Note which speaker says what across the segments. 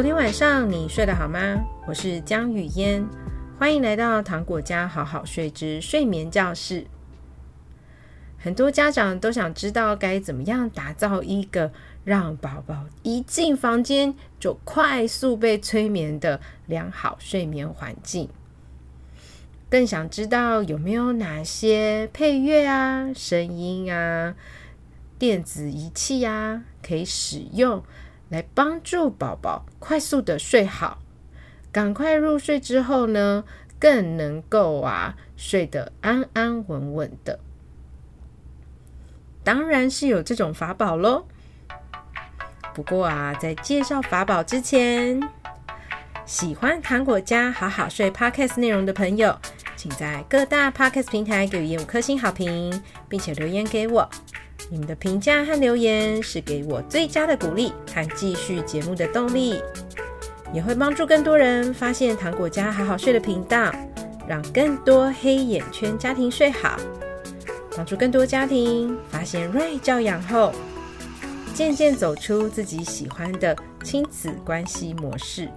Speaker 1: 昨天晚上你睡得好吗？我是江雨嫣欢迎来到糖果家好好睡之睡眠教室。很多家长都想知道该怎么样打造一个让宝宝一进房间就快速被催眠的良好睡眠环境。更想知道有没有哪些配乐啊声音啊电子仪器呀可以使用来帮助宝宝快速的睡好，赶快入睡之后呢，更能够啊睡得安安稳稳的。当然是有这种法宝喽。不过啊，在介绍法宝之前，喜欢糖果家好好睡 Podcast 内容的朋友，请在各大 Podcast 平台给予五颗星好评，并且留言给我。你们的评价和留言是给我最佳的鼓励和继续节目的动力。也会帮助更多人发现糖果家好好睡的频道让更多黑眼圈家庭睡好。帮助更多家庭发现 right 教养后渐渐走出自己喜欢的亲子关系模式。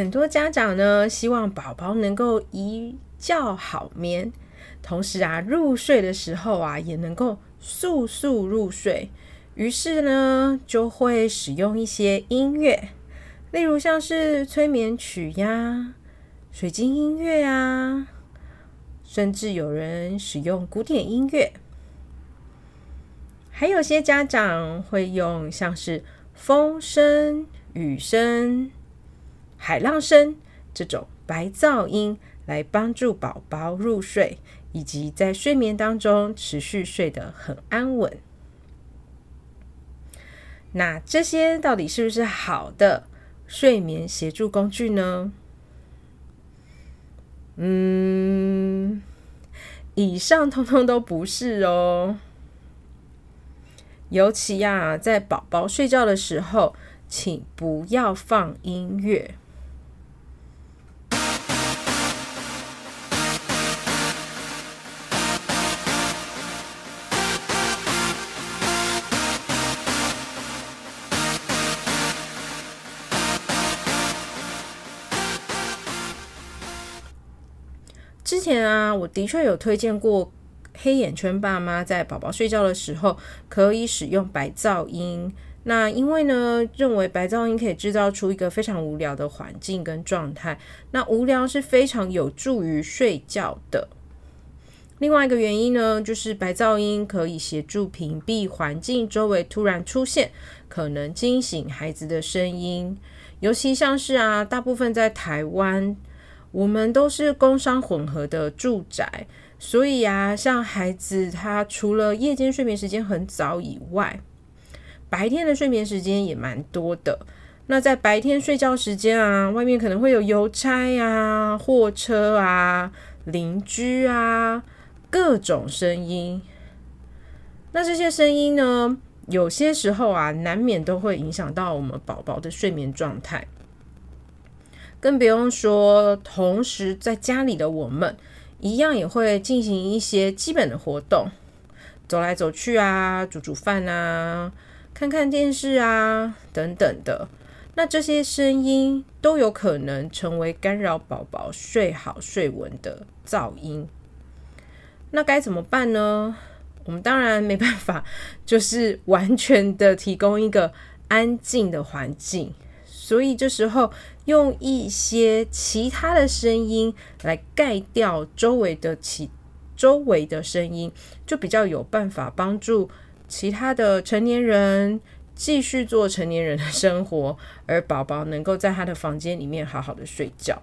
Speaker 1: 很多家长呢希望宝宝能够一觉好眠同时啊入睡的时候啊也能够速速入睡于是呢就会使用一些音乐例如像是催眠曲呀水晶音乐呀甚至有人使用古典音乐还有些家长会用像是风声雨声海浪声这种白噪音来帮助宝宝入睡，以及在睡眠当中持续睡得很安稳。那这些到底是不是好的睡眠协助工具呢？嗯，以上通通都不是哦。尤其呀，在宝宝睡觉的时候，请不要放音乐。前啊我的确有推荐过黑眼圈爸妈在宝宝睡觉的时候可以使用白噪音。那因为呢认为白噪音可以制造出一个非常无聊的环境跟状态那无聊是非常有助于睡觉的。另外一个原因呢就是白噪音可以协助屏蔽环境周围突然出现可能惊醒孩子的声音尤其像是啊大部分在台湾我们都是工商混合的住宅，所以啊，像孩子他除了夜间睡眠时间很早以外，白天的睡眠时间也蛮多的。那在白天睡觉时间啊，外面可能会有邮差啊、货车啊、邻居啊各种声音。那这些声音呢？有些时候啊，难免都会影响到我们宝宝的睡眠状态。更不用说同时在家里的我们一样也会进行一些基本的活动走来走去啊煮煮饭啊看看电视啊等等的。那这些声音都有可能成为干扰宝宝睡好睡稳的噪音。那该怎么办呢？我们当然没办法就是完全的提供一个安静的环境所以这时候用一些其他的声音来盖掉周围的其周围的声音就比较有办法帮助其他的成年人继续做成年人的生活而宝宝能够在他的房间里面好好的睡觉。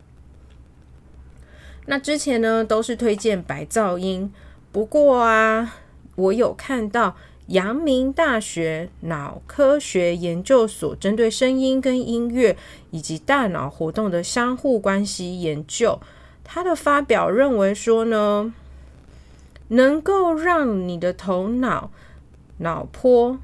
Speaker 1: 那之前呢都是推荐白噪音不过啊我有看到阳明大学脑科学研究所针对声音跟音乐以及大脑活动的相互关系研究。它的发表认为说呢能够让你的头脑脑波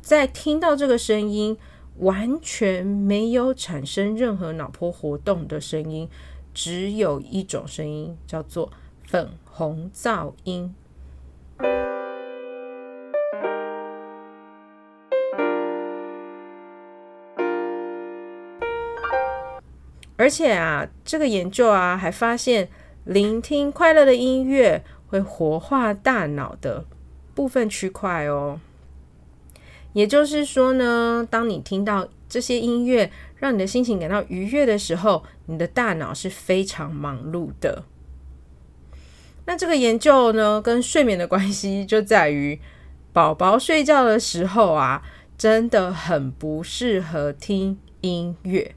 Speaker 1: 在听到这个声音完全没有产生任何脑波活动的声音只有一种声音叫做粉红噪音。而且啊，这个研究啊还发现，聆听快乐的音乐会活化大脑的部分区块哦。也就是说呢，当你听到这些音乐，让你的心情感到愉悦的时候，你的大脑是非常忙碌的。那这个研究呢，跟睡眠的关系就在于，宝宝睡觉的时候啊，真的很不适合听音乐。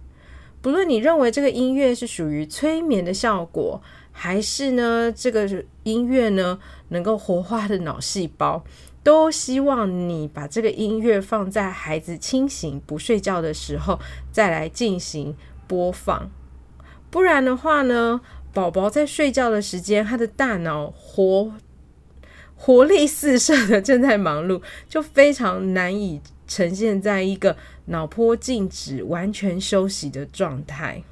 Speaker 1: 不论你认为这个音乐是属于催眠的效果，还是呢这个音乐呢能够活化的脑细胞，都希望你把这个音乐放在孩子清醒不睡觉的时候再来进行播放。不然的话呢，宝宝在睡觉的时间，他的大脑活活力四射的正在忙碌，就非常难以呈现在一个脑波静止、完全休息的状态，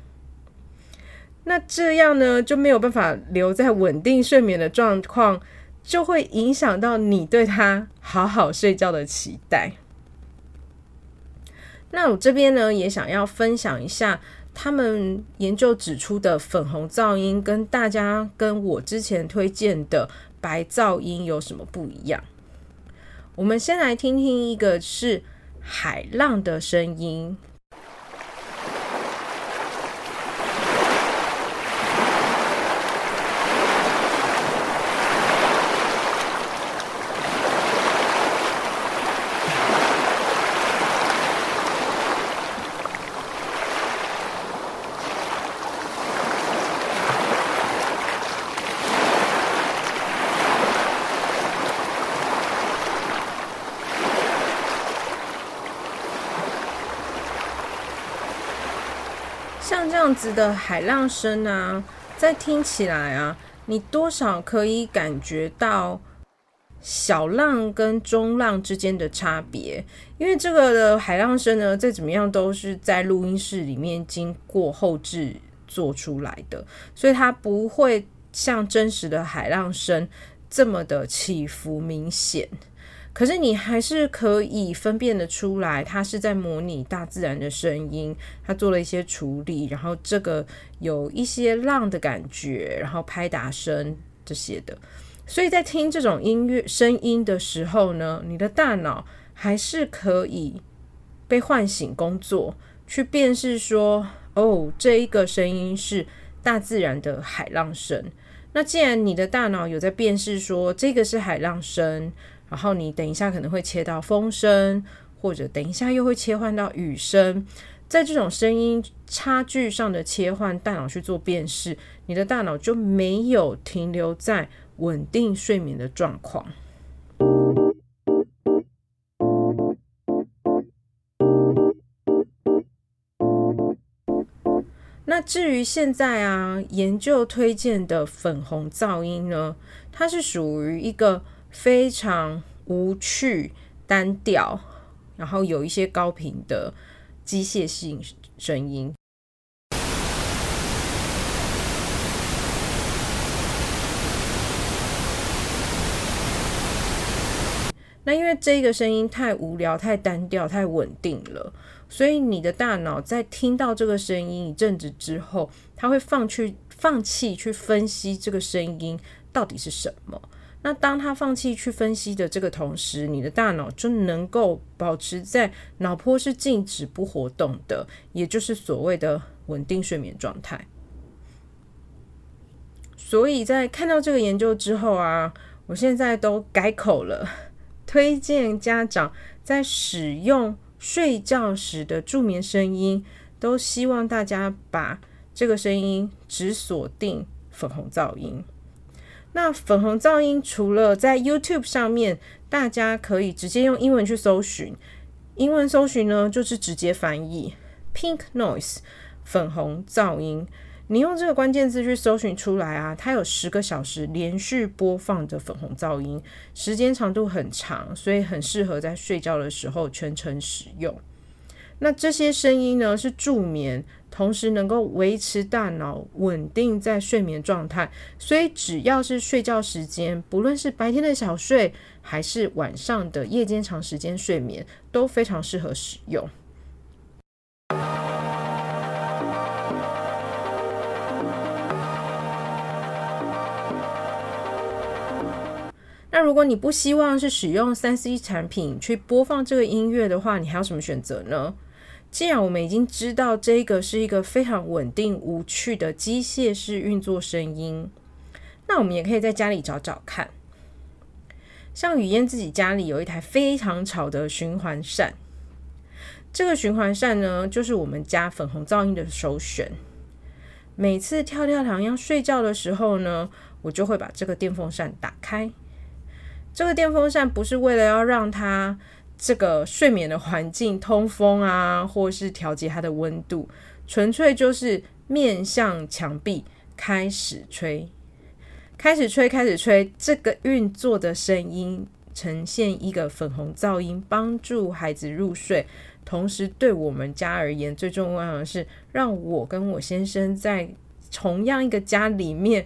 Speaker 1: 那这样呢就没有办法留在稳定睡眠的状况，就会影响到你对他好好睡觉的期待。那我这边呢也想要分享一下，他们研究指出的粉红噪音跟大家跟我之前推荐的白噪音有什么不一样。我们先来听听一个是海浪的声音。像这样子的海浪声啊，在听起来啊，你多少可以感觉到小浪跟中浪之间的差别，因为这个的海浪声呢，再怎么样都是在录音室里面经过后制做出来的，所以它不会像真实的海浪声这么的起伏明显。可是你还是可以分辨得出来，它是在模拟大自然的声音，它做了一些处理，然后这个有一些浪的感觉，然后拍打声这些的。所以在听这种音乐声音的时候呢，你的大脑还是可以被唤醒工作，去辨识说，哦，这一个声音是大自然的海浪声。那既然你的大脑有在辨识说这个是海浪声，然后你等一下可能会切到风声，或者等一下又会切换到雨声，在这种声音差距上的切换，大脑去做辨识，你的大脑就没有停留在稳定睡眠的状况。那至于现在啊，研究推荐的粉红噪音呢，它是属于一个。非常无趣、单调，然后有一些高频的机械性声音。那因为这个声音太无聊、太单调、太稳定了，所以你的大脑在听到这个声音一阵子之后，它会放弃、放弃去分析这个声音到底是什么。那当他放弃去分析的这个同时，你的大脑就能够保持在脑波是静止不活动的，也就是所谓的稳定睡眠状态。所以在看到这个研究之后啊，我现在都改口了，推荐家长在使用睡觉时的助眠声音，都希望大家把这个声音只锁定粉红噪音。那粉红噪音除了在 YouTube 上面，大家可以直接用英文去搜寻，英文搜寻呢就是直接翻译 Pink Noise 粉红噪音。你用这个关键字去搜寻出来啊，它有十个小时连续播放的粉红噪音，时间长度很长，所以很适合在睡觉的时候全程使用。那这些声音呢，是助眠，同时能够维持大脑稳定在睡眠状态。所以只要是睡觉时间，不论是白天的小睡，还是晚上的夜间长时间睡眠，都非常适合使用。那如果你不希望是使用三 C 产品去播放这个音乐的话，你还有什么选择呢？既然我们已经知道这个是一个非常稳定无趣的机械式运作声音，那我们也可以在家里找找看。像雨嫣自己家里有一台非常吵的循环扇，这个循环扇呢，就是我们家粉红噪音的首选。每次跳跳糖要睡觉的时候呢，我就会把这个电风扇打开。这个电风扇不是为了要让它这个睡眠的环境通风啊，或是调节它的温度，纯粹就是面向墙壁开始吹，开始吹，开始吹。这个运作的声音呈现一个粉红噪音，帮助孩子入睡。同时，对我们家而言，最重要的是让我跟我先生在同样一个家里面。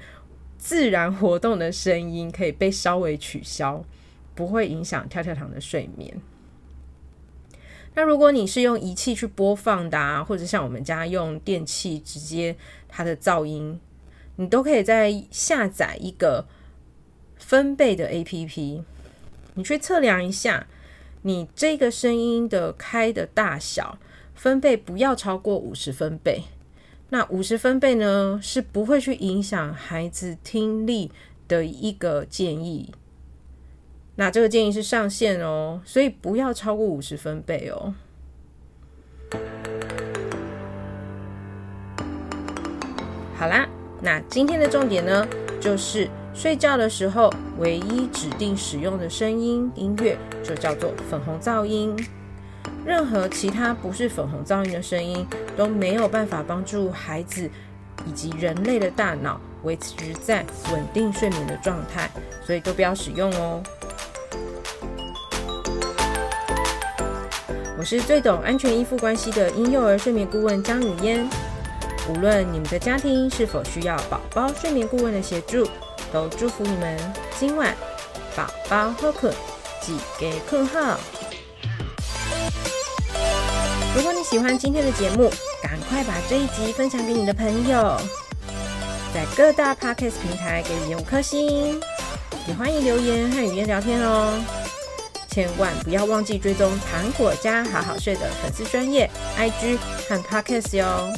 Speaker 1: 自然活动的声音可以被稍微取消，不会影响跳跳糖的睡眠。那如果你是用仪器去播放的啊，或者像我们家用电器直接它的噪音，你都可以在下载一个分贝的 APP，你去测量一下你这个声音的开的大小，分贝不要超过五十分贝。那五十分贝呢，是不会去影响孩子听力的一个建议。那这个建议是上限哦，所以不要超过五十分贝哦。好啦，那今天的重点呢，就是睡觉的时候唯一指定使用的声音音乐，就叫做粉红噪音。任何其他不是粉红噪音的声音都没有办法帮助孩子以及人类的大脑维持在稳定睡眠的状态，所以都不要使用哦。我是最懂安全依附关系的婴幼儿睡眠顾问张雨嫣。无论你们的家庭是否需要宝宝睡眠顾问的协助，都祝福你们今晚宝宝好困，记得困号。如果你喜欢今天的节目，赶快把这一集分享给你的朋友，在各大 Podcast 平台给五颗星，也欢迎留言和语嫣聊天哦。千万不要忘记追踪糖果家好好睡的粉丝专业 IG 和 Podcast 哟。